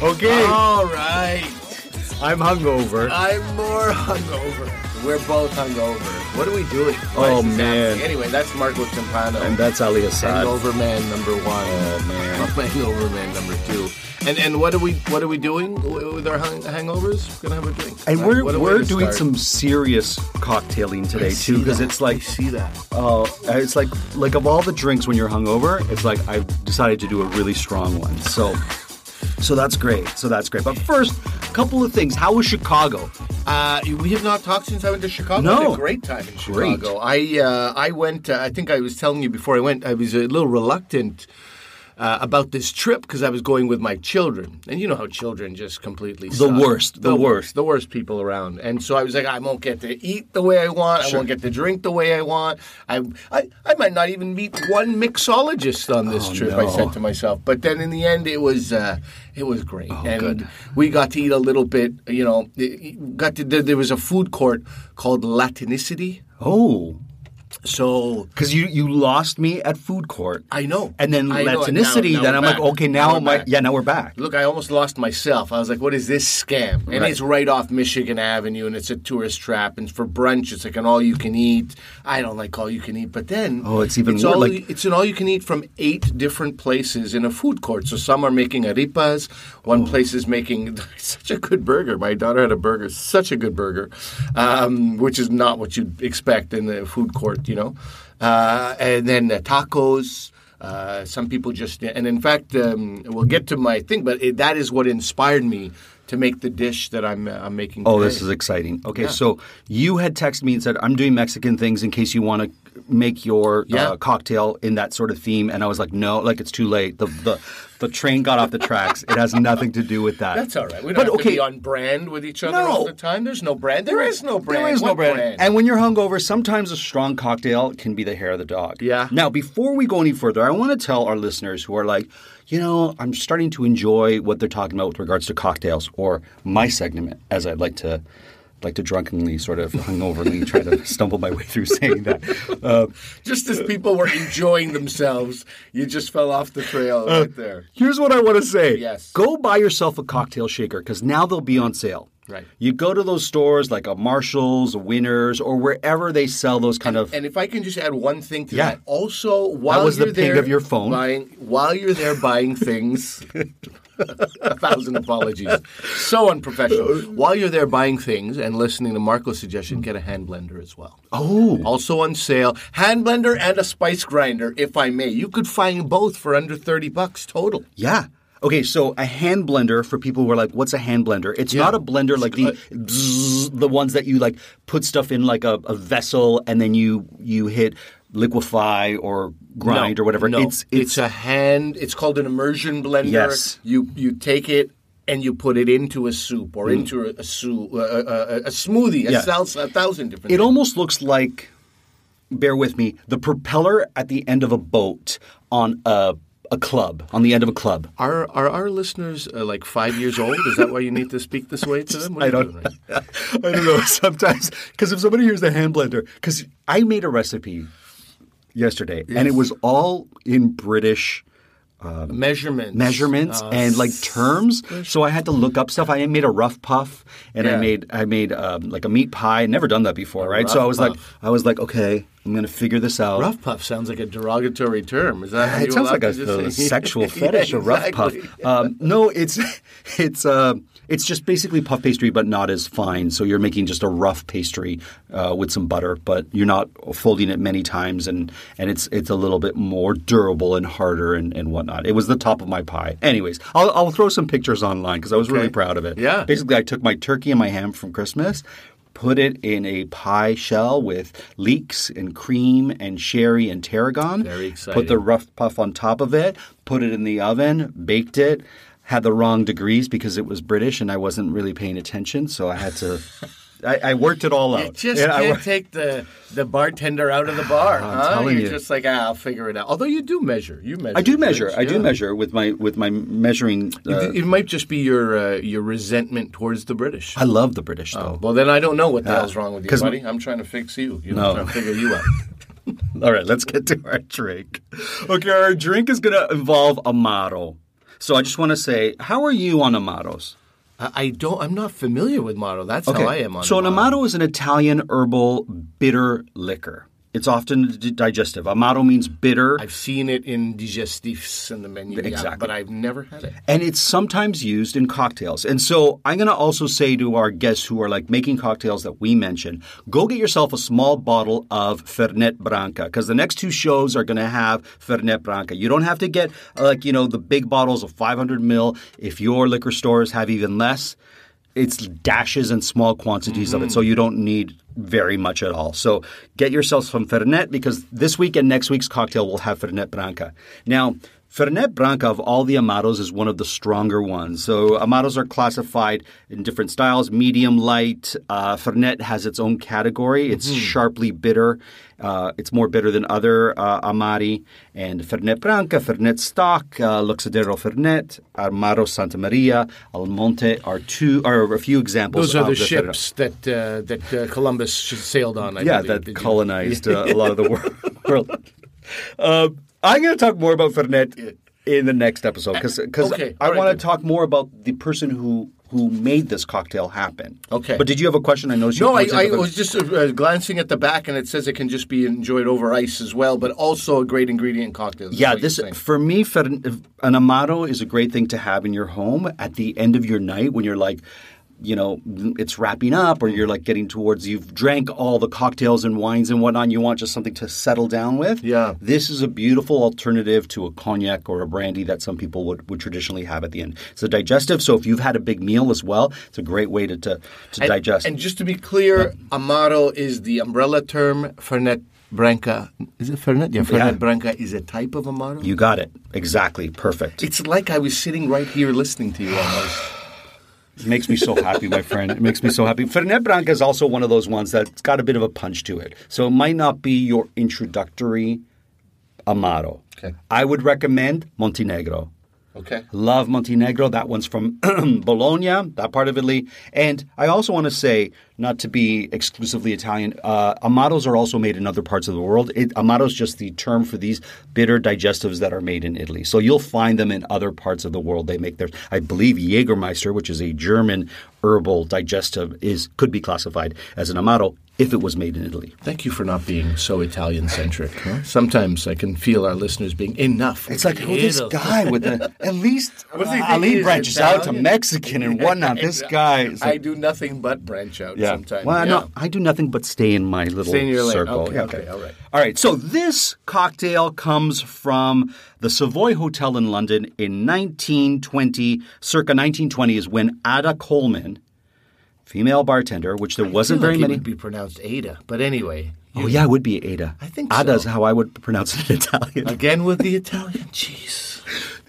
Okay, All right. I'm hungover. I'm more hungover. We're both hungover. What are we doing? Oh, Why Oh, man. happening? Anyway, that's Marco Timpano. and that's Ali Hassan. Hangover Man number one. Oh, man. Hangover Man number two. And and what are we what are we doing with our hang- hangovers? We're gonna have a drink. And Right? we're What we're doing start. some serious cocktailing today too, because it's like I see that. oh, it's like like of all the drinks when you're hungover, it's like I decided to do a really strong one. So so that's great. So that's great. But first, a couple of things. How was Chicago? Uh, we have not talked since I went to Chicago. No. I had a great time in Great. Chicago. I uh, I went. Uh, I think I was telling you before I went. I was a little reluctant. Uh, about this trip because I was going with my children, and you know how children just completely The suck. worst, the worst. the worst people around. And so I was like, I won't get to eat the way I want. I won't get to drink the way I want. I, I, I might not even meet one mixologist on this Oh, trip. I said to myself. But then in the end, it was uh, it was great, and Oh, good. we got to eat a little bit. You know, got to. There was a food court called Latinicity. Oh, So because you you lost me at food court. I know. And then I know. Latinicity. Now- now then I'm like, okay, Now my back. yeah, now we're back. Look, I almost lost myself. I was like, what is this scam? And Right. it's right off Michigan Avenue and it's a tourist trap. And for brunch, it's like an all you can eat. I don't like all you can eat. But then. Oh, it's even it's more all, like- It's an all you can eat from eight different places in a food court. So some are making arepas. One Oh. place is making such a good burger. My daughter had a burger, such a good burger, um, which is not what you'd expect in the food court, you know. Uh, and then uh, tacos. Uh, some people just, and in fact, um, we'll get to my thing, but it, that is what inspired me to make the dish that I'm, uh, I'm making. Oh, today. this is exciting. Okay, so you had texted me and said, I'm doing Mexican things in case you want to make your Yeah. uh, cocktail in that sort of theme. And I was like, no, like it's too late. The, the, the train got off the tracks. It has nothing to do with that. That's all right. We don't But have okay, to be on brand with each other No. all the time. There's no brand. There is no brand. There is no What brand. And when you're hungover, sometimes a strong cocktail can be the hair of the dog. Yeah. Now, before we go any further, I want to tell our listeners who are like, you know, I'm starting to enjoy what they're talking about with regards to cocktails, or my segment, as I'd like to like to drunkenly sort of hungoverly try to stumble my way through saying that. Uh, just as people were enjoying themselves, you just fell off the trail right there. Here's what I want to say. Yes. Go buy yourself a cocktail shaker because now they'll be on sale. Right. You go to those stores like a Marshall's, a Winners, or wherever they sell those kind of. And if I can just add one thing to Yeah. that, also while was the you're ping there of your phone. buying, while you're there buying things, a thousand apologies, so unprofessional. While you're there buying things and listening to Marco's suggestion, get a hand blender as well. oh. Also on sale, hand blender and a spice grinder, if I may. You could find both for under thirty bucks total. Yeah. Okay, so a hand blender for people who are like, "What's a hand blender?" It's Yeah. not a blender like the Uh, bzzz, the ones that you like put stuff in like a, a vessel and then you you hit liquefy or grind No, or whatever. No, It's it's, a hand. It's called an immersion blender. Yes. You you take it and you put it into a soup or into a, a soup, a, a, a smoothie, a Mm. Yeah. salsa, a thousand different. it things. almost looks like bear with me, the propeller at the end of a boat on a a club, on the end of a club. Are are our listeners uh, like five years old? Is that why you need to speak this way to them? What I don't, right? I don't know. Sometimes, because if somebody hears the hand blender, because I made a recipe yesterday, and it was all in British measurements, measurements Uh, and like terms. So I had to look up stuff. I made a rough puff, and I made I made um, like a meat pie. Never done that before, right? So I was like. I was like, okay, I'm gonna figure this out. Rough puff sounds like a derogatory term. Is that? It you sounds like a, a sexual Yeah, fetish, a rough puff. Um, no, it's it's uh, it's just basically puff pastry, but not as fine. So you're making just a rough pastry uh, with some butter, but you're not folding it many times, and, and it's it's a little bit more durable and harder and, and whatnot. It was the top of my pie. Anyways, I'll, I'll throw some pictures online because I was really proud of it. Yeah. Basically, I took my turkey and my ham from Christmas. Put it in a pie shell with leeks and cream and sherry and tarragon. Very exciting. Put the rough puff on top of it, put it in the oven, baked it, had the wrong degrees because it was British and I wasn't really paying attention, so I had to. I, I worked it all out. You just Yeah, I can't wor- take the, the bartender out of the bar. I'm huh? telling You're you. just like, ah, I'll figure it out. Although you do measure. You measure. I do measure. I do measure with my with my measuring. Uh, it, might just be your uh, your resentment towards the British. I love the British Oh, though. well, then I don't know what the hell's wrong with you, buddy. I'm trying to fix you. You know, No. I'm trying to figure you out. All right, let's get to our drink. Okay, our drink is going to involve a Amaro. So I just want to say, how are you on Amaros? I, don't. I'm not familiar with Amaro. That's how I am on. So an Amaro. Is an Italian herbal bitter liquor. It's often d- digestive. Amaro means bitter. I've seen it in digestifs in the menu, yeah, Exactly. but I've never had it. and it's sometimes used in cocktails. And so I'm going to also say to our guests who are like making cocktails that we mentioned, go get yourself a small bottle of Fernet Branca because the next two shows are going to have Fernet Branca. You don't have to get like, you know, the big bottles of 500 mil. If your liquor stores have even less, it's dashes and small quantities of it, so mm-hmm. you don't need very much at all. So get yourself some Fernet because this week and next week's cocktail will have Fernet Branca. Now, Fernet Branca of all the Amaros is one of the stronger ones. So Amaros are classified in different styles, medium, light. Uh, Fernet has its own category. It's sharply bitter. Uh, it's more bitter than other uh, Amari. And Fernet Branca, Fernet Stock, uh, Luxardo Fernet, Amaro Santa Maria, al Monte are two are a few examples. Those are of the Fernet. ships that uh, that uh, Columbus sailed on. I yeah, believe. that colonized uh, a lot of the world. Uh, I'm going to talk more about Fernet in the next episode because Okay, I right, want to talk more about the person who who made this cocktail happen. Okay. but did you have a question? I know you No, I, I was just uh, glancing at the back, and it says it can just be enjoyed over ice as well, but also a great ingredient in cocktails. Yeah, this for me, Fern- an amaro is a great thing to have in your home at the end of your night when you're like, you know, it's wrapping up, or you're like getting towards you've drank all the cocktails and wines and whatnot. And you want just something to settle down with. Yeah. this is a beautiful alternative to a cognac or a brandy that some people would, would traditionally have at the end. It's a digestive, so if you've had a big meal as well, it's a great way to to, to And- digest. And just to be clear, Amaro is the umbrella term. Fernet Branca is it Fernet? Yeah, Fernet Yeah. Branca is a type of Amaro. you got it exactly perfect. it's like I was sitting right here listening to you almost. It makes me so happy, my friend. It makes me so happy. Fernet Branca is also one of those ones that's got a bit of a punch to it. So it might not be your introductory Amaro. Okay. I would recommend Montenegro. Okay. Love Montenegro. That one's from Bologna, that part of Italy. And I also want to say, not to be exclusively Italian, uh, Amaros are also made in other parts of the world. It, Amaro is just the term for these bitter digestives that are made in Italy. So you'll find them in other parts of the world. They make theirs. I believe Jägermeister, which is a German herbal digestive, is could be classified as an Amaro if it was made in Italy. Thank you for not being so Italian centric. Huh? Sometimes I can feel our listeners being enough. It's like, oh, this guy with the at least What does he think Ali he is, branches out to Mexican and whatnot. This guy, is I do nothing but branch out Yeah. Sometimes. Well, yeah. no, I do nothing but stay in my little Stay in your lane. circle. Okay, Yeah, okay, all right. All right. So this cocktail comes from the Savoy Hotel in London in 1920, circa 1920 is when Ada Coleman, female bartender, which there I wasn't feel very like many. It would be pronounced Ada, but anyway. oh yeah, it would be Ada. I think Ada's so. how I would pronounce it in Italian. Again with the Italian. Jeez.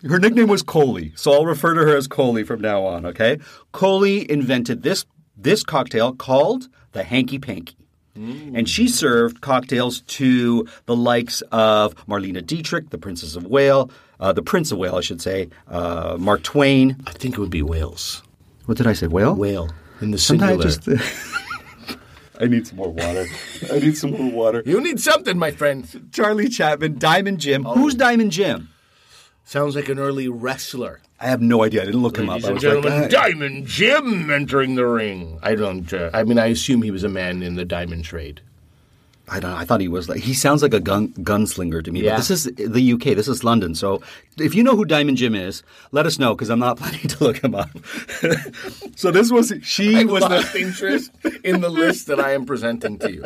Her nickname was Coley, so I'll refer to her as Coley from now on, okay? Coley invented this this cocktail called the Hanky Panky. And she served cocktails to the likes of Marlene Dietrich, the Princess of Wales, uh, the Prince of Wales, I should say, uh, Mark Twain. I think it would be Wales. What did I say? Whale? Whale in the Sometimes singular. I just. I need some more water. I need some more water. You need something, my friend. Charlie Chaplin, Diamond Jim. Who's Diamond Jim? Sounds like an early wrestler. I have no idea. I didn't look him up. I and was like, gentlemen, "Ah." Diamond Jim entering the ring. I don't. Uh, I mean, I assume he was a man in the diamond trade. I don't know. I thought he was like he sounds like a gun gunslinger to me. Yeah. But this is the UK. This is London. So if you know who Diamond Jim is, let us know because I'm not planning to look him up. so this was she I was lost the interest in the list that I am presenting to you.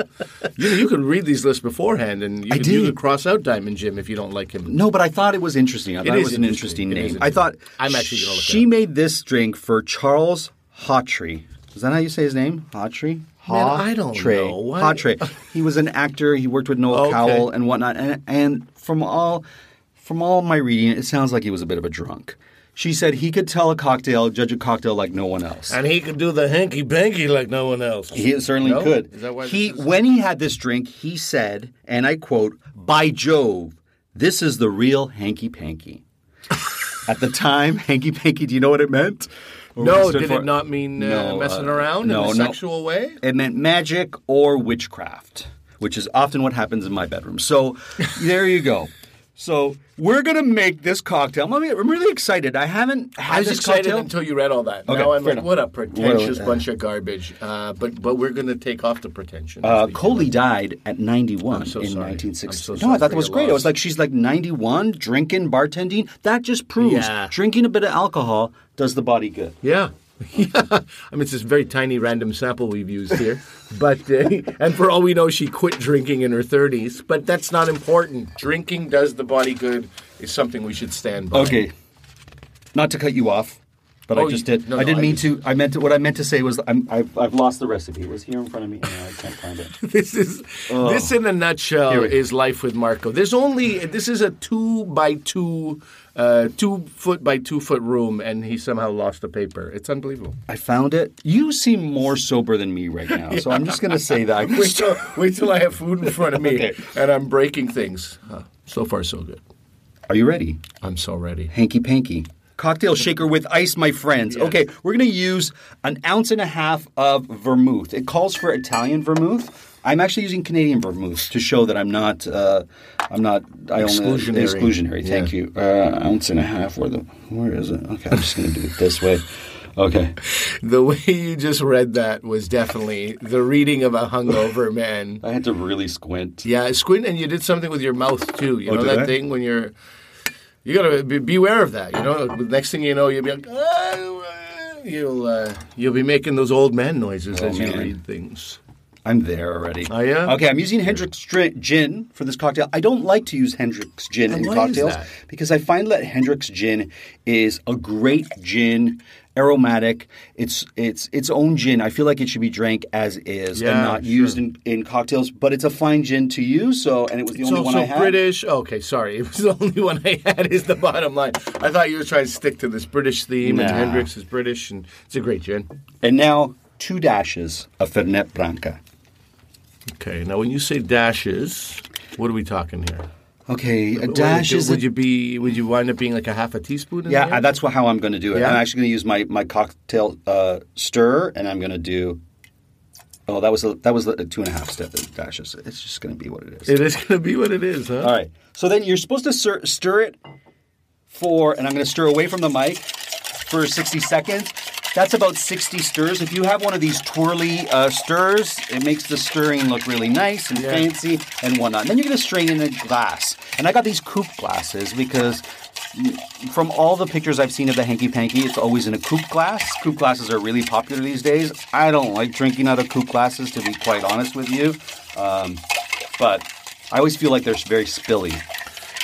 You, you could read these lists beforehand, and you I could, you did. could cross out Diamond Jim if you don't like him. no, but I thought it was interesting. I thought it, is was an interesting. interesting It is name. I thought I'm actually gonna look it She up. made this drink for Charles Hawtrey. Is that how you say his name? Hawtrey. Man, I don't Hawtrey. know. Why- Hawtrey. He was an actor. He worked with Noel Okay. Coward and whatnot. And, and from all from all my reading, it sounds like he was a bit of a drunk. She said he could tell a cocktail, judge a cocktail like no one else. And he could do the hanky panky like no one else. He certainly No? could. Is that why he is- when he had this drink, he said, and I quote, "By Jove, this is the real hanky panky." At the time, hanky panky, do you know what it meant? No, did for? it not mean uh, No, messing uh, around no, in a no. sexual way? It meant magic or witchcraft, which is often what happens in my bedroom. So there you go. So we're gonna make this cocktail. I'm, I'm really excited. I haven't had I was this excited cocktail. until you read all that. Okay, now I'm like, enough. what a pretentious Well, uh, bunch of garbage. Uh, but but we're going to take off the pretension. Uh, Coley died at 91 I'm so in sorry. 1960. So no, I thought that was great. It was like she's like 91, drinking, bartending. That just proves Yeah. drinking a bit of alcohol does the body good. Yeah. Yeah, I mean it's this very tiny random sample we've used here, but uh, and for all we know, she quit drinking in her thirties. But that's not important. Drinking does the body good is something we should stand by. Okay, not to cut you off, but Oh, I just did. no, I didn't I mean just- to. I meant to, what I meant to say was I'm, I've, I've lost the recipe. It was here in front of me, and I can't find it. This is this in a nutshell Here we go. is life with Marco. There's only this is a two by two, uh, two foot by two foot room, and he somehow lost the paper. It's unbelievable. I found it. You seem more sober than me right now, so I'm just going to say that. Wait till wait till I have food in front of me Okay. and I'm breaking things. Huh. So far, so good. Are you ready? I'm so ready. Hanky panky. Cocktail shaker with ice, my friends. Okay, we're going to use an ounce and a half of vermouth. It calls for Italian vermouth. I'm actually using Canadian vermouth to show that I'm not. Uh, I'm not. I only Exclusionary. exclusionary. Thank Yeah. you. Uh, ounce and a half. Where the? Where is it? Okay, I'm just going to do it this way. Okay. The way you just read that was definitely the reading of a hungover man. I had to really squint. Yeah, squint, and you did something with your mouth too. You Oh, know that I? thing when you're. You gotta be, beware of that. You know, the next thing you know, you'll be like, "Ah, uh," you'll uh, you'll be making those old man noises Oh, as you read things. I'm there already. Oh, yeah? Okay, I'm using Hendrick's gin for this cocktail. I don't like to use Hendrick's gin And in cocktails because I find that Hendrick's gin is a great gin, aromatic. It's it's its own gin. I feel like it should be drank as is Yeah, and not sure. used in, in cocktails. But it's a fine gin to use. So, and it was the only one I had. British. Okay, sorry, it was the only one I had. Is the bottom line. I thought you were trying to stick to this British theme, and Hendricks is British, and it's a great gin. And now two dashes of Fernet Branca. Okay, now when you say dashes, what are we talking here? Okay, a Would- dash would, is would a- you be? Would you wind up being like a half a teaspoon? In Yeah, that's what, how I'm going to do it. Yeah? I'm actually going to use my my cocktail uh, stir, and I'm going to do. Oh, that was a, that was a two and a half step dashes. It's just going to be what it is. It is going to be what it is, huh? All right. So then you're supposed to stir, stir it for, and I'm going to stir away from the mic for 60 seconds. That's about 60 stirs. If you have one of these twirly uh, stirs, it makes the stirring look really nice and Yeah. fancy and whatnot. And then you're going to strain in a glass. And I got these coupe glasses because from all the pictures I've seen of the hanky panky, it's always in a coupe glass. Coupe glasses are really popular these days. I don't like drinking out of coupe glasses, to be quite honest with you. Um, but I always feel like they're very spilly.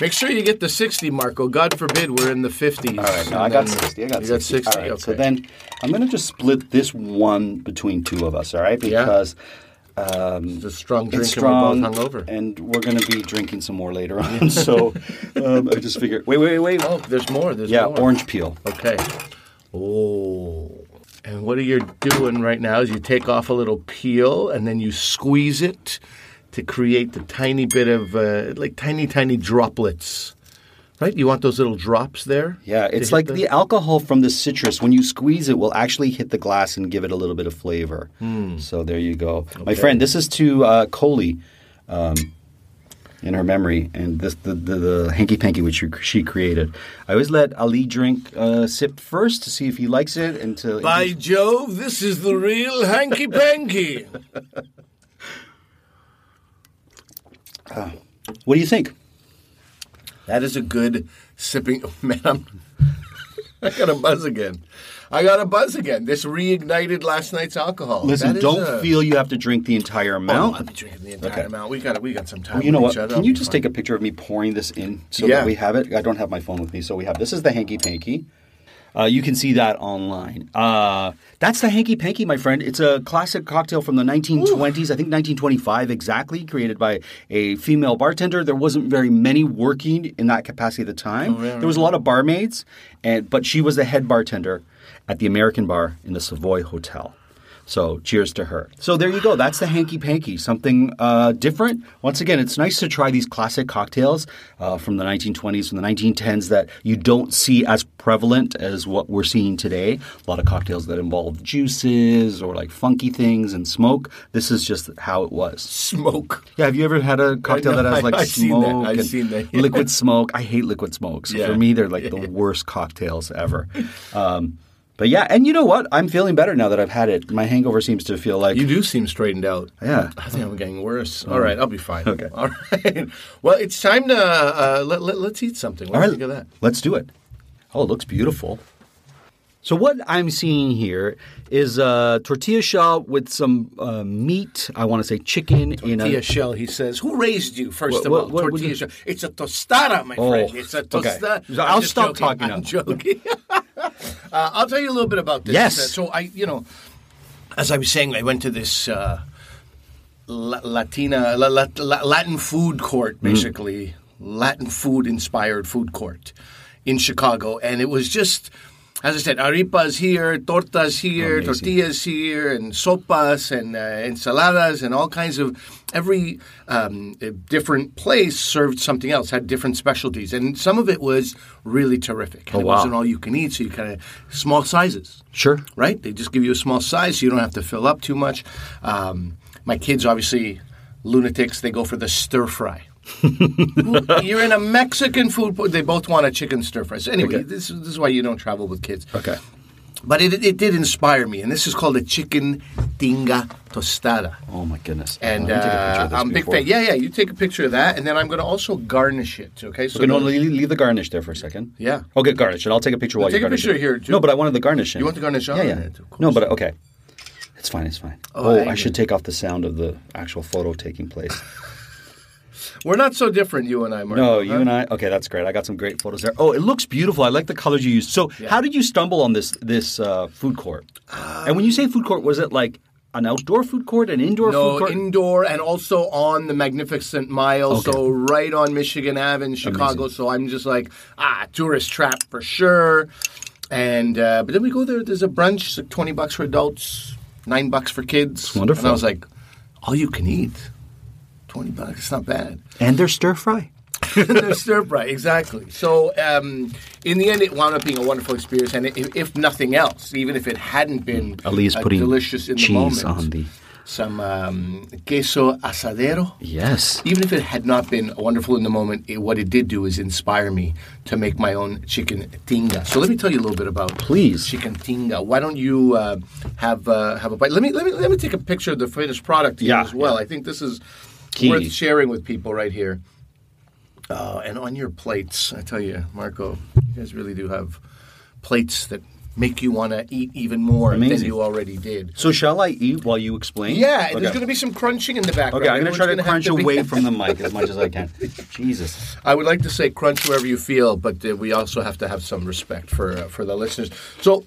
Make sure you get the 60, Marco. God forbid we're in the 50s. All right, no, I got 60. I got you 60. got 60. All right, okay. so then I'm going to just split this one between two of us, all right? Yeah. Because it's a strong drink it's and we're strong, both hungover. and we're going to be drinking some more later on. so um, I just figured, wait, wait, wait. Oh, there's more. There's yeah, more. orange peel. Okay. Oh. And what you're doing right now is you take off a little peel and then you squeeze it to create the tiny bit of, uh, like tiny, tiny droplets. Right? You want those little drops there? Yeah, it's like the... alcohol from the citrus. When you squeeze it, will actually hit the glass and give it a little bit of flavor. So there you go, my friend. This is to uh, Coley, um, in her memory, and this the the, the hanky panky which she- she created. I always let Ali drink uh, sip first to see if he likes it, and to By Jove, this is the real hanky panky. what do you think? that is a good sipping. Man, I'm. I got a buzz again. I got a buzz again. This reignited last night's alcohol. Listen, That don't a- feel you have to drink the entire Oh, amount. I'll be drinking the entire Okay. amount. We got we got some time. Well, you know with what? each other. Can you just fine. take a picture of me pouring this in so Yeah. that we have it? I don't have my phone with me, so we have this is the hanky panky. Uh, you can see that online. Uh, that's the Hanky Panky, my friend. It's a classic cocktail from the 1920s, I think 1925 exactly, created by a female bartender. There wasn't very many working in that capacity at the time. there was a lot of barmaids, and but she was the head bartender at the American Bar in the Savoy Hotel. So cheers to her. So there you go. That's the hanky panky. Something uh, different. Once again, it's nice to try these classic cocktails uh, from the 1920s, from the 1910s that you don't see as prevalent as what we're seeing today. A lot of cocktails that involve juices or like funky things and smoke. This is just how it was. Smoke. Yeah, have you ever had a cocktail know, that has like I've seen that. smoke I've seen that, yeah. liquid smoke? I hate liquid smoke. So Yeah. for me, they're like the worst cocktails ever. Um, but yeah, and you know what? I'm feeling better now that I've had it. My hangover seems to feel like You do seem straightened out. Yeah. I think I'm getting worse. All right, I'll be fine. Okay. All right. Well, it's time to uh, let, let, let's eat something. What All do right, you think of that? let's do it. Oh, it looks beautiful. So what I'm seeing here is a tortilla shell with some uh, meat. I want to say chicken in Tortilla a. shell, he says. Who raised you, first What- of what- all? what tortilla you- shell. It's a tostada, my Oh, friend. It's a okay. tostada. I'm I'll stop joking. talking I'm now. joking. uh, I'll tell you a little bit about this. Yes. Uh, So I, you know, as I was saying, I went to this uh, Latina, La- La- La- Latin food Mm. court, basically Latin food inspired food court in Chicago, and it was just. As I said, arepas here, tortas here, Amazing. tortillas here, and sopas and uh, ensaladas and all kinds of. Every um, different place served something else, had different specialties, and some of it was really terrific. And Oh, it wow. wasn't all you can eat, so you kind of small sizes Sure. right? They just give you a small size, so you don't have to fill up too much. Um, my kids, obviously, lunatics, they go for the stir fry. You're in a Mexican food. po- They both want a chicken stir fry. So anyway, Okay. this, this is why you don't travel with kids. Okay. But it, it did inspire me, and this is called a chicken tinga tostada. Oh my goodness. And Let me take a picture uh, I'm big fan. Yeah, yeah. You take a picture of that, and then I'm going to also garnish it. Okay, so Okay, no, leave, leave the garnish there for a second. Yeah. Okay, garnish it. I'll take a picture while you take you a picture it. here, too. No, but I wanted the garnish in. You want the garnish on Yeah, yeah. it. No, but okay. It's fine. It's fine. Oh, Oh, hang I should take off the sound of the actual photo taking place. We're not so different, you and I, Mark. No, you and I. Okay, that's great. I got some great photos there. Oh, it looks beautiful. I like the colors you used. So, how did you stumble on this this uh, food court? and when you say food court, was it like an outdoor food court, an indoor No, food court? indoor and also on the Magnificent Mile, Okay. so right on Michigan Ave in Chicago. Amazing. So I'm just like, ah, tourist trap for sure. And uh, but then we go there. There's a brunch, it's like twenty bucks for adults, nine bucks for kids. wonderful. And I was like, all you can eat, twenty bucks. It's not bad. and they're stir fry. They're stir fry, exactly. So um, in the end, it wound up being a wonderful experience. And if, if nothing else, even if it hadn't been is uh, putting delicious in the cheese moment, on the. some um, queso asadero. Yes. Even if it had not been wonderful in the moment, it, what it did do is inspire me to make my own chicken tinga. So let me tell you a little bit about Please. chicken tinga. Why don't you uh, have uh, have a bite? Let me let me let me take a picture of the finished product here Yeah, as well. I think this is Key. worth sharing with people right here. Uh, and on your plates, I tell you, Marco, you guys really do have plates that make you want to eat even more than Amazing. you already did. So shall I eat while you explain? Yeah, Okay. there's going to be some crunching in the background. Okay, I'm going to try to crunch be- away from the mic as much as I can. Jesus. I would like to say crunch wherever you feel, but uh, we also have to have some respect for uh, for the listeners. So,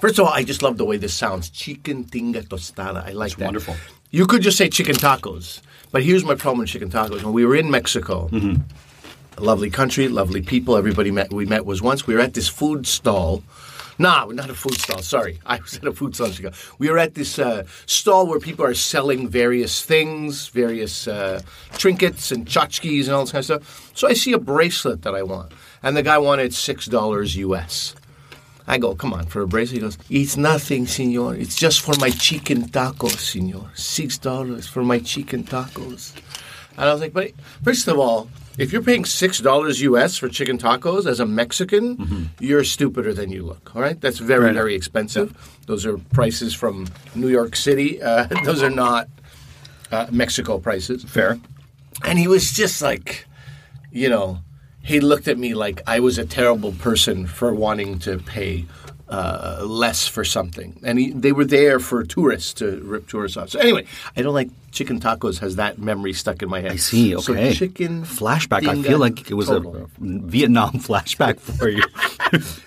first of all, I just love the way this sounds. Chicken tinga tostada. I like It's that. wonderful. You could just say chicken tacos, but here's my problem with chicken tacos. When we were in Mexico, Mm-hmm. a lovely country, lovely people. Everybody met. We met was once. We were at this food stall. Nah, not a food stall. Sorry, I was at a food stall in Chicago. We were at this uh, stall where people are selling various things, various uh, trinkets and tchotchkes and all this kind of stuff. So I see a bracelet that I want, and the guy wanted six dollars US. I go, come on, for a bracelet? He goes, it's nothing, senor. It's just for my chicken tacos, senor. Six dollars for my chicken tacos. And I was like, but first of all, if you're paying six dollars US for chicken tacos as a Mexican, you're stupider than you look. All right, that's very, very expensive. Those are prices from New York City. Uh, those are not uh, Mexico prices. Fair. And he was just like, you know, he looked at me like I was a terrible person for wanting to pay uh, less for something, and he, they were there for tourists to rip tourists off. So anyway, I don't like chicken tacos. Has that memory stuck in my head? I see. Okay. So chicken flashback. I feel like it was Totally. a Vietnam flashback for you.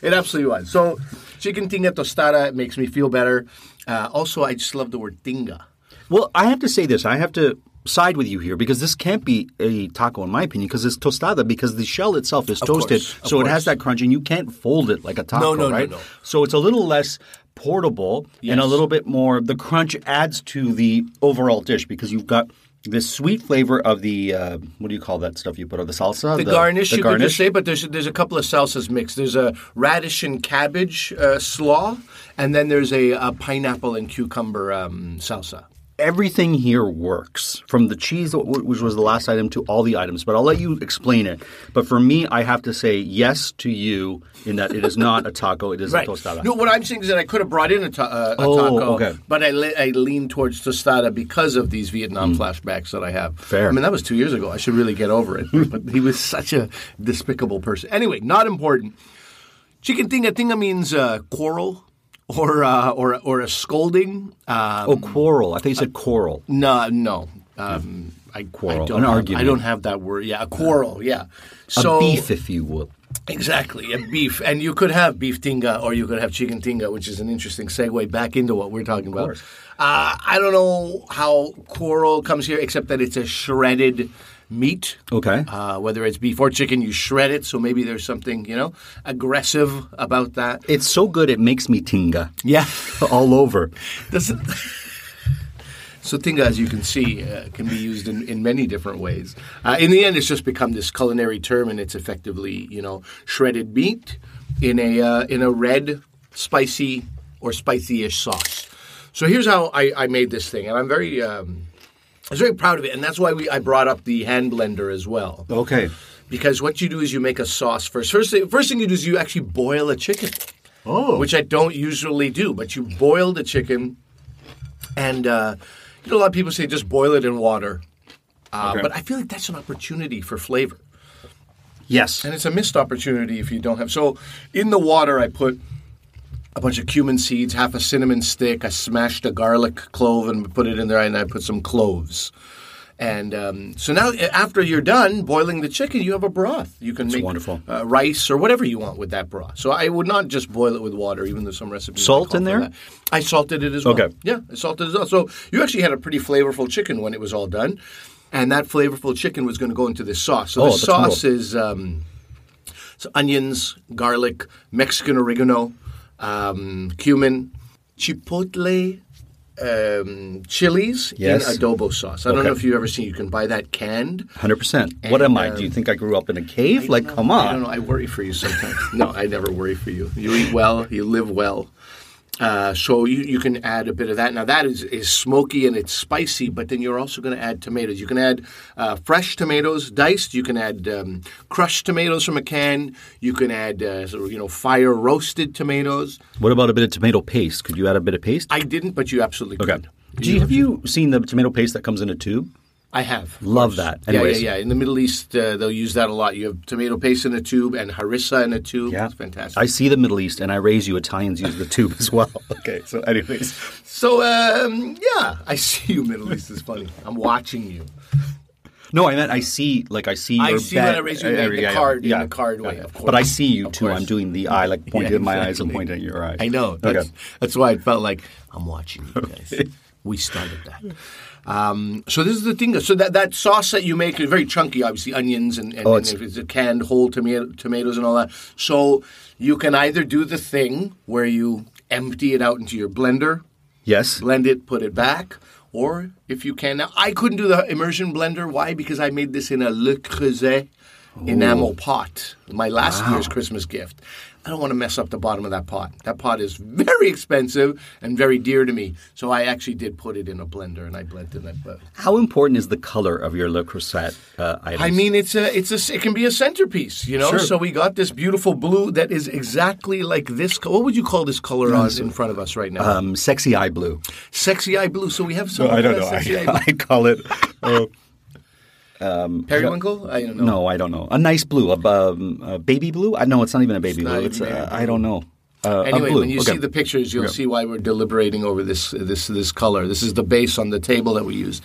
It absolutely was. So, chicken tinga tostada makes me feel better. Uh, also, I just love the word tinga. well, I have to say this. I have to side with you here because this can't be a taco in my opinion because it's tostada because the shell itself is toasted, course, of so it has that crunch and you can't fold it like a taco, no, no, right? no. So it's a little less portable and a little bit more. The crunch adds to the overall dish because you've got. This sweet flavor of the uh, what do you call that stuff you put on the salsa? The, garnish, the you could just say, but there's there's a couple of salsas mixed. There's a radish and cabbage uh, slaw, and then there's a, a pineapple and cucumber um, salsa. Everything here works from the cheese which was the last item to all the items but i'll let you explain it but for me i have to say yes to you in that it is not a taco it is a tostada No, what I'm saying is that I could have brought in a, ta- uh, a Oh, taco, okay. but I, le- I lean towards tostada because of these Vietnam flashbacks that I have. Mm. Fair. I mean, that was two years ago. I should really get over it. but he was such a despicable person. Anyway, not important. Chicken tinga tinga means uh, quarrel or, uh, or or a scolding. Um, oh quarrel i think you said quarrel. no, no. Um, I, Quarrel, I don't an have, argument. I don't have that word. Yeah, a quarrel. Yeah. So a beef if you will Exactly, a beef. And you could have beef tinga or you could have chicken tinga, which is an interesting segue back into what we're talking about. Uh, I don't know how quarrel comes here, except that it's a shredded meat. Okay. Uh, whether it's beef or chicken, you shred it, so maybe there's something, you know, aggressive about that. it's so good it makes me tinga Yeah. all over Does it- So tinga, as you can see, uh, can be used in, in many different ways. Uh, in the end, it's just become this culinary term, and it's effectively, you know, shredded meat in a uh, in a red, spicy or spicy-ish sauce. So here's how I, I made this thing, and I'm very um, I was very proud of it, and that's why we I brought up the hand blender as well. okay Because what you do is you make a sauce first. First thing, first thing you do is you actually boil a chicken. Oh. Which I don't usually do, but you boil the chicken, and uh, you know a lot of people say just boil it in water, uh, Okay. but I feel like that's an opportunity for flavor, yes and it's a missed opportunity if you don't have. So in the water, I put a bunch of cumin seeds, half a cinnamon stick. I smashed a garlic clove and put it in there, and I put some cloves. And um, so now, after you're done boiling the chicken, you have a broth. You can make wonderful. Uh, rice or whatever you want with that broth. So I would not just boil it with water, even though some recipes Salt in there? that. I salted it as well. Okay. Yeah, I salted it as well. So you actually had a pretty flavorful chicken when it was all done, and that flavorful chicken was going to go into this sauce. So Oh, the sauce cool. is um, so onions, garlic, Mexican oregano, um, cumin, chipotle. Um, chilies Yes. in adobo sauce. I don't know if you've ever seen. You can buy that canned. 100% what am i And, do you think i grew up in a cave like I don't come on I don't know. I worry for you sometimes. no, I never worry for you. You eat well. You live well. Uh, so you, you can add a bit of that. Now that is, is smoky and it's spicy, but then you're also going to add tomatoes. You can add uh, fresh tomatoes, diced. You can add um, crushed tomatoes from a can. You can add uh, sort of, you know fire roasted tomatoes. what about a bit of tomato paste could you add a bit of paste I didn't, but you absolutely okay could. do you, have you seen the tomato paste that comes in a tube I have. Love course. that. Yeah, yeah, yeah. In the Middle East, uh, they'll use that a lot. You have tomato paste in a tube and harissa in a tube. Yeah, It's fantastic. I see the Middle East, and I raise you Italians use the tube as well. Okay, so anyways, So um, yeah, I see you. Middle East is funny. I'm watching you. no, I meant I see like I see. I your see when bet- I raise you, uh, yeah, yeah, card in the card way, Yeah. of But I see you too. I'm doing the eye, like pointing Yeah, at my eyes and exactly. pointing at your eyes. I know. That's, Okay. that's why it felt like I'm watching you guys. we started that. Um, so this is the thing. So that, that sauce that you make is very chunky, obviously onions and, and, Oh, it's- if it's a canned whole tomato, tomatoes and all that. So you can either do the thing where you empty it out into your blender, Yes. blend it, put it back, or if you can. Now, I couldn't do the immersion blender. Why? Because I made this in a Le Creuset enamel pot, my last year's Christmas gift. I don't want to mess up the bottom of that pot. That pot is very expensive and very dear to me. So I actually did put it in a blender and I blended it. But How important is the color of your Le Creuset uh, items? I mean, it's a, it's a, it can be a centerpiece, you know. Sure. So we got this beautiful blue that is exactly like this. What would you call this color on in front of us right now? um, sexy eye blue. sexy eye blue. So we have some. I don't know. Sexy eye I, blue. I call it. Uh, Periwinkle? I don't know. no, I don't know. A nice blue, a, um, a baby blue. I know it's not even a baby not blue. It's. I don't know. uh, Anyway, blue. when you Okay. see the pictures, you'll see why we're deliberating over this this this color. This is the base on the table that we used.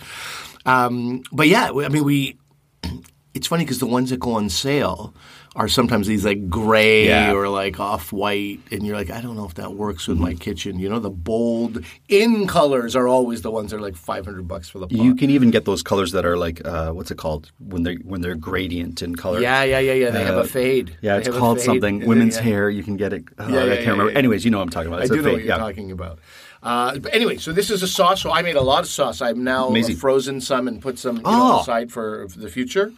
Um, but yeah, I mean, we. It's funny because the ones that go on sale are sometimes these like gray Yeah. or like off white, and you're like, I don't know if that works with my kitchen. You know, the bold in colors are always the ones that are like five hundred bucks for the pot. You can even get those colors that are like uh, what's it called when they when they're gradient in color. yeah, yeah, yeah, yeah. They have Uh, a fade. Yeah, They it's called something. Yeah, Women's yeah. hair. You can get it. Oh, Yeah, I can't yeah, remember. yeah. Anyways, you know what I'm talking about. I It's do a know fade, what you're yeah. talking about. Uh, but anyway, so this is a sauce. So I made a lot of sauce. I've now Amazing. frozen some and put some you Oh. know, aside for, for the future.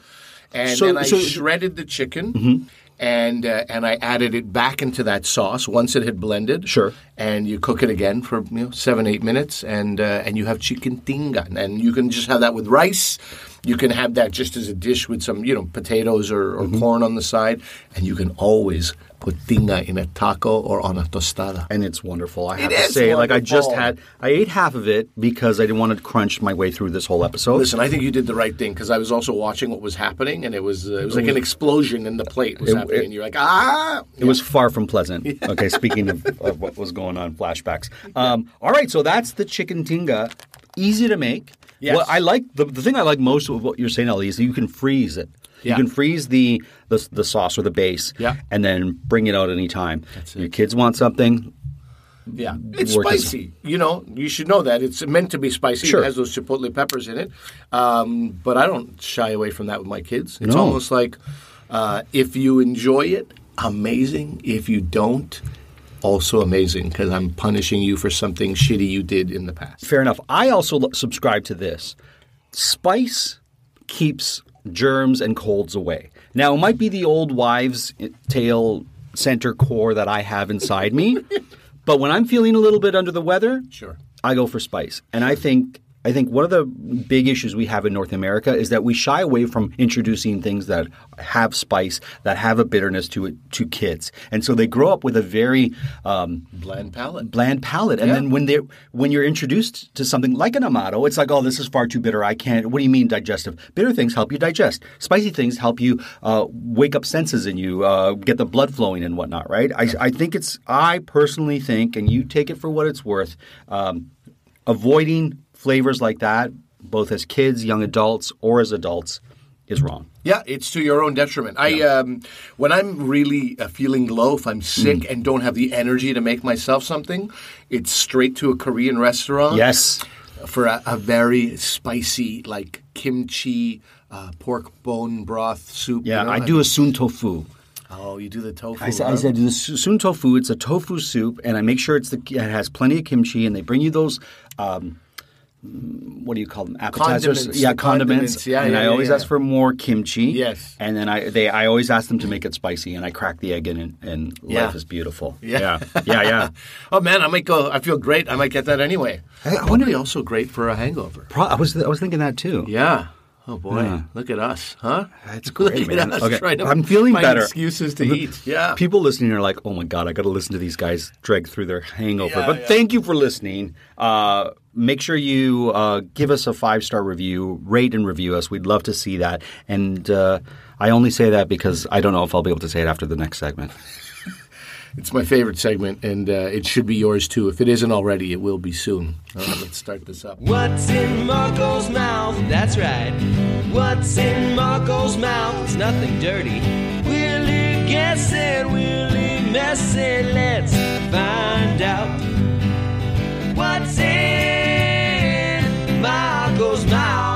And So- then I so- Mm-hmm. shredded the chicken. And uh, and I added it back into that sauce once it had blended. Sure. And you cook it again for you know seven eight minutes, and uh, and you have chicken tinga, and you can just have that with rice. You can have that just as a dish with some you know potatoes or, or Mm-hmm. corn on the side, and you can always put tinga in a taco or on a tostada. and it's wonderful. I have It to say, like I just had, I ate half of it because I didn't want to crunch my way through this whole episode. Listen, I think you did the right thing because I was also watching what was happening, and it was uh, it was like an explosion in the plate was It- happening, it- and you're like, ah. It was far from pleasant. Okay, speaking of, of what was going on, flashbacks. Um, all right, so that's the chicken tinga. Easy to make. Yes. What I like the, the thing I like most of what you're saying, Ali, is that you can freeze it. You can freeze the, the the sauce or the base, Yeah. and then bring it out anytime. That's it. Your kids want something. Yeah, it's spicy. You know, you should know that it's meant to be spicy. Sure. It has those chipotle peppers in it, um, but I don't shy away from that with my kids. It's No. almost like uh, if you enjoy it, amazing. If you don't, also amazing because I'm punishing you for something shitty you did in the past. Fair enough. I also subscribe to this. Spice keeps germs and colds away. Now, it might be the old wives' tale center core that I have inside me, but when I'm feeling a little bit under the weather, Sure. I go for spice. And I think I think one of the big issues we have in North America is that we shy away from introducing things that have spice, that have a bitterness to it to kids, and so they grow up with a very um, Bland palate. bland palate. And Yeah. then when they when you're introduced to something like an amaro, it's like, oh, this is far too bitter. I can't. What do you mean digestive? Bitter things help you digest. Spicy things help you uh, wake up senses in you, uh, get the blood flowing and whatnot. Right? I, I think it's. I personally think, and you take it for what it's worth. Um, avoiding flavors like that, both as kids, young adults, or as adults, is wrong. Yeah, it's to your own detriment. I um, when I'm really uh, feeling low, if I'm sick Mm. and don't have the energy to make myself something, it's straight to a Korean restaurant. Yes. for a, a very spicy like kimchi uh, pork bone broth soup. Yeah, you know? I do a sun tofu. Oh, you do the tofu. I said, I said the sun tofu. It's a tofu soup, and I make sure it's the it has plenty of kimchi, and they bring you those. Um, what do you call them? Appetizers, Condiments, yeah, condiments. condiments. Yeah, and yeah, I yeah, always yeah. ask for more kimchi. Yes. and then I they I always ask them to make it spicy, and I crack the egg in, and, and Yeah. life is beautiful. Yeah. yeah, yeah. yeah. oh man, I might go. I feel great. I might get that anyway. I- I Probably wonder- also great for a hangover. Pro- I was I was thinking that too. Yeah. Oh boy, Yeah. look at us, huh? That's great, look man. At us Okay, I'm feeling better. Excuses to eat. Yeah. People listening are like, "Oh my god, I got to listen to these guys drag through their hangover." Yeah, but yeah. thank you for listening. Uh, make sure you uh, give us a five star review, rate and review us. We'd love to see that. And uh, I only say that because I don't know if I'll be able to say it after the next segment. It's my favorite segment, and uh, it should be yours too. If it isn't already, it will be soon. All right, let's start this up. What's in Marco's mouth? That's right. What's in Marco's mouth? It's nothing dirty. Willie guessing, Willie messing. Let's find out. What's in Marco's mouth?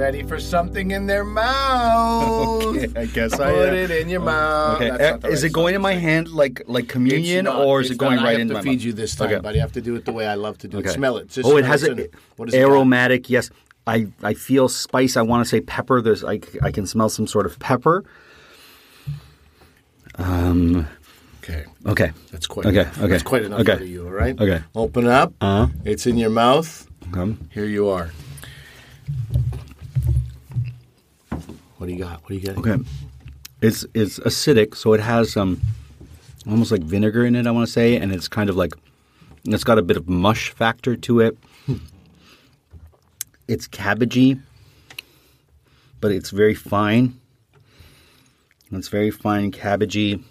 Ready for something in their mouth? Okay, I guess Put I am. Put it in your mouth. Okay, That's uh, not the is right it going in my hand like like It's communion, not. or is It's it going not. right I have into to feed mouth? you this time, Okay. buddy. You have to do it the way I love to do it. Okay. Smell it. Just oh, it smell has what's in a, it. What does it aromatic. Yes, I I feel spice. I want to say pepper. There's I, I can smell some sort of pepper. Um. Okay. Okay. That's quite Okay, enough. okay, That's quite enough okay. out of you, all right? Okay. Open up. Uh-huh. It's in your mouth. Um, Here you are. What do you got? What do you got? okay. It's it's acidic, so it has um almost like vinegar in it. I want to say, and it's kind of like it's got a bit of mush factor to it. It's cabbagey, but it's very fine. It's very fine cabbagey.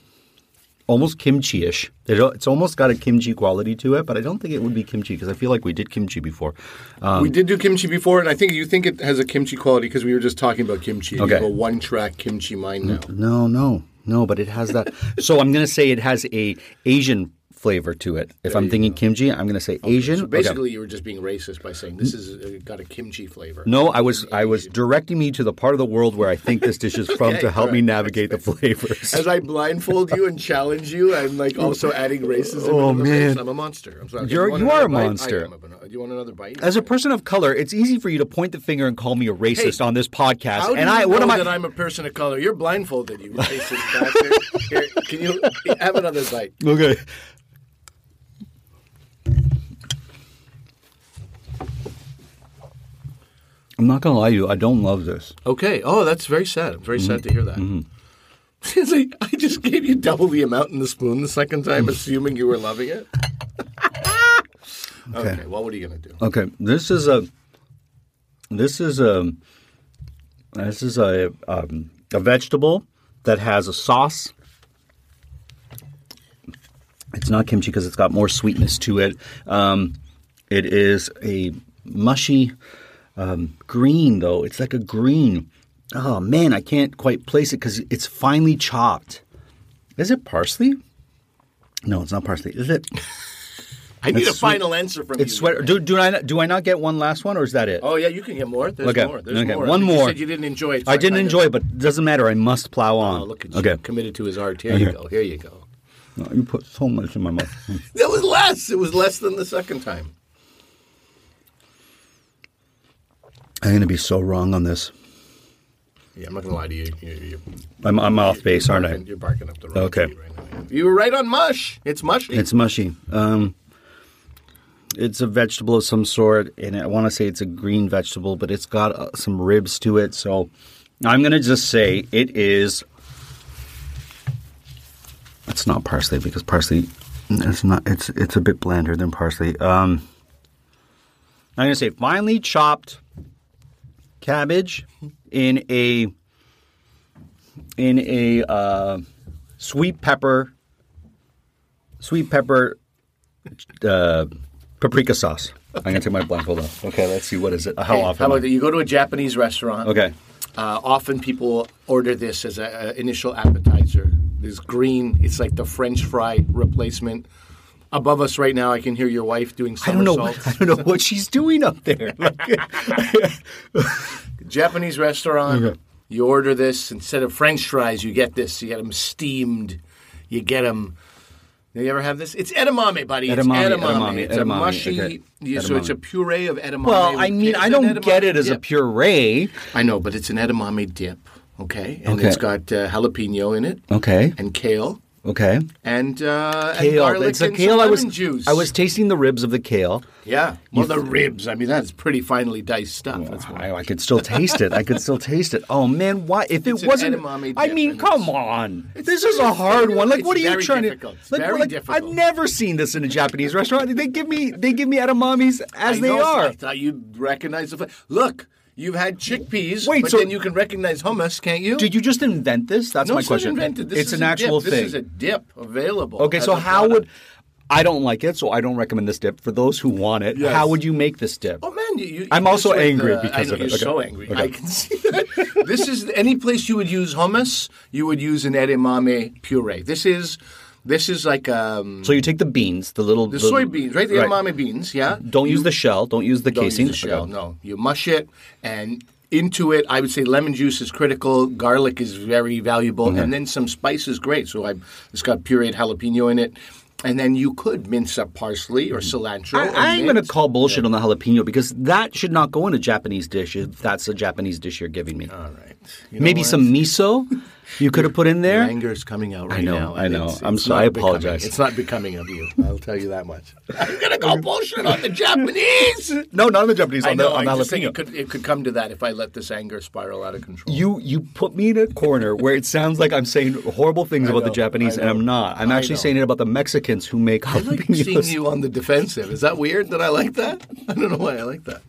Almost kimchi-ish. It, it's almost got a kimchi quality to it, but I don't think it would be kimchi because I feel like we did kimchi before. Um, we did do kimchi before, and I think you think it has a kimchi quality because we were just talking about kimchi. and You Okay. have a one-track kimchi mind now. no, no, no, but it has that. so I'm going to say it has a Asian flavor to it. If I'm thinking kimchi, I'm going to say Asian. So Okay. basically, you were just being racist by saying this is uh, got a kimchi flavor. No, I was I was directing me to the part of the world where I think this dish is from Okay, to help all me navigate the flavors. As I blindfold you and challenge you, I'm like also adding racism. Oh, man. I'm a monster. I'm sorry. You're- want you are a bite? monster. I am a ban- Do you want another bite? As a person of color, it's easy for you to point the finger and call me a racist Hey, on this podcast. And you I, what am I? that I'm a person of color? You're blindfolded, you racist bastard. Here, can you have another bite? Okay. I'm not gonna lie to you. I don't love this. Okay. Oh, that's very sad. I'm very sad to hear that. It's like, I just gave you double the amount in the spoon the second time, assuming you were loving it. okay. Well, what are you gonna do? Okay, this is a. This is a. This is a um, a vegetable that has a sauce. It's not kimchi because it's got more sweetness to it. Um, it is a mushy um, green, though. It's like a green. Oh man, I can't quite place it because it's finely chopped. Is it parsley? No, it's not parsley. Is it? I need a sweet- final answer from It's you. sweat. Do, do I not, do I not get one last one or is that it? Oh yeah, you can get more. There's Okay, more. There's okay, more. one You more. said you didn't enjoy it. so I didn't kind of- enjoy it, but it doesn't matter. I must plow on. Oh, look at you. okay. Committed to his art. Here you go. Here you go. No, you put so much in my mouth. That was less. It was less than the second time. I'm going to be so wrong on this. Yeah, I'm not gonna lie to you. you, you I'm, I'm off base, you're aren't I? You're barking up the wrong Okay. tree right now. You were right on mush. It's mushy. It's mushy. Um, it's a vegetable of some sort, and I want to say it's a green vegetable, but it's got uh, some ribs to it. So I'm going to just say it is. It's not parsley because parsley, it's not. It's it's a bit blander than parsley. Um, I'm going to say finely chopped cabbage in a in a uh, sweet pepper sweet pepper uh, paprika sauce. I'm gonna take my blindfold off. Okay, let's see what is it. How Hey, often? How about that? You go to a Japanese restaurant. Okay. Uh, often people order this as an initial appetizer. This green, it's like the French fry replacement. Above us right now, I can hear your wife doing I don't know. I don't know what she's doing up there. Japanese restaurant. Okay. You order this instead of French fries. You get this. You get them steamed. You get them. You ever have this? It's edamame, buddy. It's Edamame, edamame. edamame, It's a edamame, mushy. okay. you- So it's a Edamame. puree of edamame. well, I mean, I don't edamame get it as a dip. puree. I know, but it's an edamame dip. Okay, and Okay. it's got uh, jalapeno in it Okay. and kale Okay. and uh, and Kale. garlic It's a and kale. some I was. lemon juice. I was tasting the ribs of the kale. yeah. Well, the ribs. I mean, that's pretty finely diced stuff. That's why. I, I could still taste it. I could still taste it. Oh man, why? If it It's an wasn't, edamame I dip, mean, and come on. This is a hard one. Like, It's what are you very trying difficult. to? It's Like, very like, difficult. I've never seen this in a Japanese restaurant. They give me, they give me edamames as I they know, are. I thought you'd recognize the. Look, you've had chickpeas, Wait, but so- then you can recognize hummus, can't you? Did you just invent this? That's no, my question. invented. This it's is an a actual dip. thing. This is a dip available. okay, so how product. would? I don't like it, so I don't recommend this dip. For those who want it, Yes. how would you make this dip? Oh man, you, you, I'm also angry uh, because know, of it. You're Okay. so angry. Okay. I can see that. this is any place you would use hummus. You would use an edamame puree. This is this is like um, So you take the beans, the little the the- soybeans, right? The edamame beans. Yeah. Don't use the shell. Don't use the Don't casing. use the shell. No, you mush it, and into it, I would say lemon juice is critical. Garlic is very valuable, Mm-hmm. and then some spice is great. So I, it's got pureed jalapeno in it, and then you could mince up parsley or cilantro. I, I'm going to call bullshit on the jalapeno because that should not go in a Japanese dish if that's a Japanese dish you're giving me. All right. You know Maybe what? some miso you could have put in there. anger is coming out right know, now. I know. it's- I'm it's sorry, I becoming- apologize. It's not becoming of you. I'll tell you that much. I'm gonna go bullshit on the Japanese. No, not on the Japanese. I On know. the, on I'm just saying it could it could come to that if I let this anger spiral out of control. You you put me in a corner where it sounds like I'm saying horrible things I about the know, Japanese, and I'm not. I'm actually saying it about the Mexicans who make I like seeing you on the defensive. Is that weird that I like that? I don't know why I like that.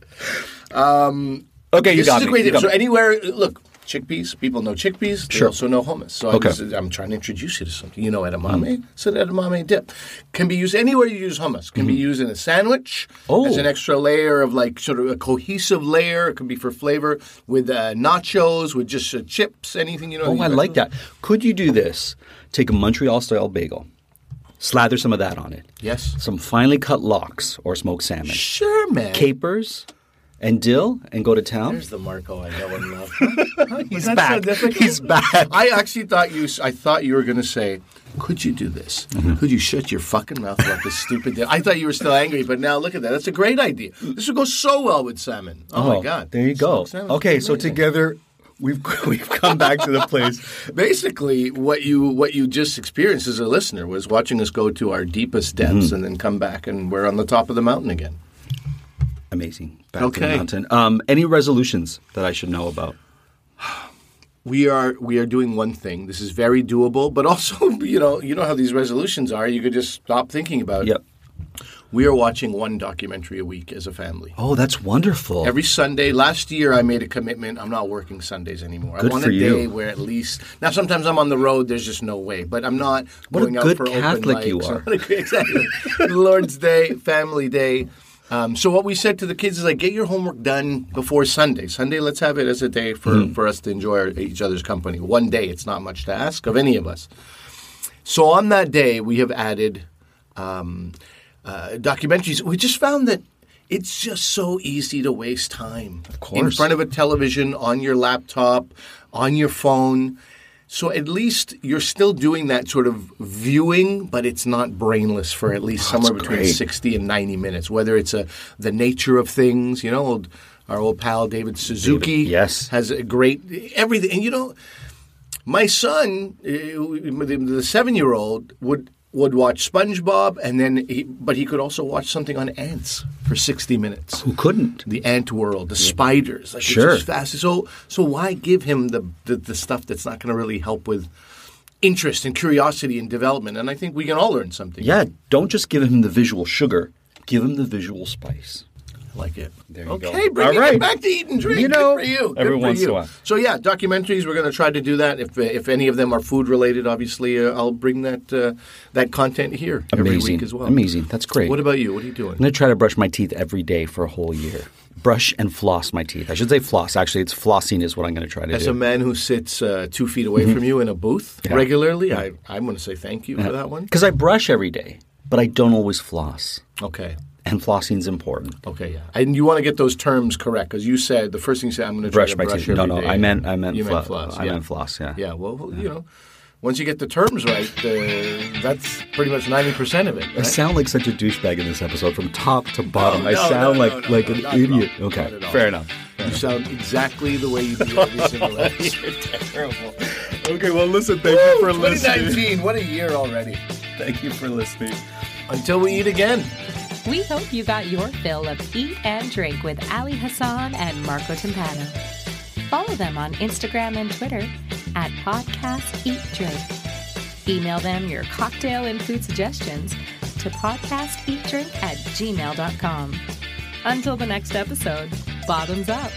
Um, Okay, you this got is me. a great You got So anywhere, look, chickpeas. People know chickpeas. They Sure. also know hummus. So Okay. I I'm trying to introduce you to something. You know edamame? So the edamame dip can be used anywhere you use hummus. Can be used in a sandwich Mm-hmm. Oh. as an extra layer of like sort of a cohesive layer. It can be for flavor with uh, nachos, with just uh, chips, anything you know. Oh, these I like that. Could you do this? Take a Montreal style bagel, slather some of that on it. Yes. Some finely cut lox or smoked salmon, Sure, man. capers, and dill, and go to town. There's the Marco I know and love. He's That's back. so. He's back. I actually thought you. I thought you were going to say, "Could you do this? Mm-hmm. Could you shut your fucking mouth about this stupid?" Thing? I thought you were still angry, but now look at that. That's a great idea. This would go so well with salmon. Oh, my god! There you go. Salmon Okay, be so together we've we've come back to the place. Basically, what you what you just experienced as a listener was watching us go to our deepest depths Mm-hmm. and then come back, and we're on the top of the mountain again. Amazing. Back to Okay. the mountain. Um, any resolutions that I should know about? we are we are doing one thing. This is very doable, but also you know you know how these resolutions are. You could just stop thinking about it. Yep. We are watching one documentary a week as a family. Oh, that's wonderful. Every Sunday. Last year, I made a commitment. I'm not working Sundays anymore. Good I want for a you. day where at least now. Sometimes I'm on the road. There's just no way. But I'm not What a going out good for open Catholic you are. What a good- exactly. Lord's Day, Family Day. Um, so what we said to the kids is like, get your homework done before Sunday. Sunday, let's have it as a day for, Mm-hmm. for us to enjoy our, each other's company. One day, it's not much to ask of any of us. So on that day, we have added um, uh, documentaries. We just found that it's just so easy to waste time. In front of a television, on your laptop, on your phone. So at least you're still doing that sort of viewing, but it's not brainless for at least somewhere between great. 60 and 90 minutes. Whether it's a, the nature of things, you know, old, our old pal David Suzuki yes. has a great everything. And you know, my son, uh, the the seven-year-old, would would watch SpongeBob, and then he, but he could also watch something on ants for sixty minutes. Who couldn't? The ant world, the spiders, like Sure. fast. So, so why give him the the, the stuff that's not going to really help with interest and curiosity and development? And I think we can all learn something. Yeah, don't just give him the visual sugar. Give him the visual spice. Like it. There you okay, go. bringing All right. it back to eat and drink. You know, Good for you. Every once in a while. So yeah, documentaries. We're going to try to do that. If if any of them are food related, obviously, uh, I'll bring that uh, that content here every week as well. Amazing. That's great. What about you? What are you doing? I'm going to try to brush my teeth every day for a whole year. Brush and floss my teeth. I should say floss. Actually, it's flossing is what I'm going to try to As do. As a man who sits uh, two feet away from you in a booth Yeah. regularly, I, I'm going to say thank you for that one. Because I brush every day, but I don't always floss. Okay. And flossing is important. Okay, yeah, and you want to get those terms correct because you said the first thing you said I'm going to Brush my brush teeth. No, no, day." I meant- I meant you meant floss. I yeah. meant floss, yeah. Yeah, well, you know, once you get the terms right, uh, that's pretty much ninety percent of it. I sound like such a douchebag in this episode from top to bottom. I no, sound no, like no, no, like no, an idiot. Okay, Not at all. fair enough. You sound exactly the way you do every single episode. Terrible. Okay, well, listen. Thank you for listening. 2019, what a year already. Thank you for listening. Until we eat again. We hope you got your fill of Eat and Drink with Ali Hassan and Marco Timpano. Follow them on Instagram and Twitter at Podcast Eat Drink. Email them your cocktail and food suggestions to podcasteatdrink at gmail.com. Until the next episode, bottoms up.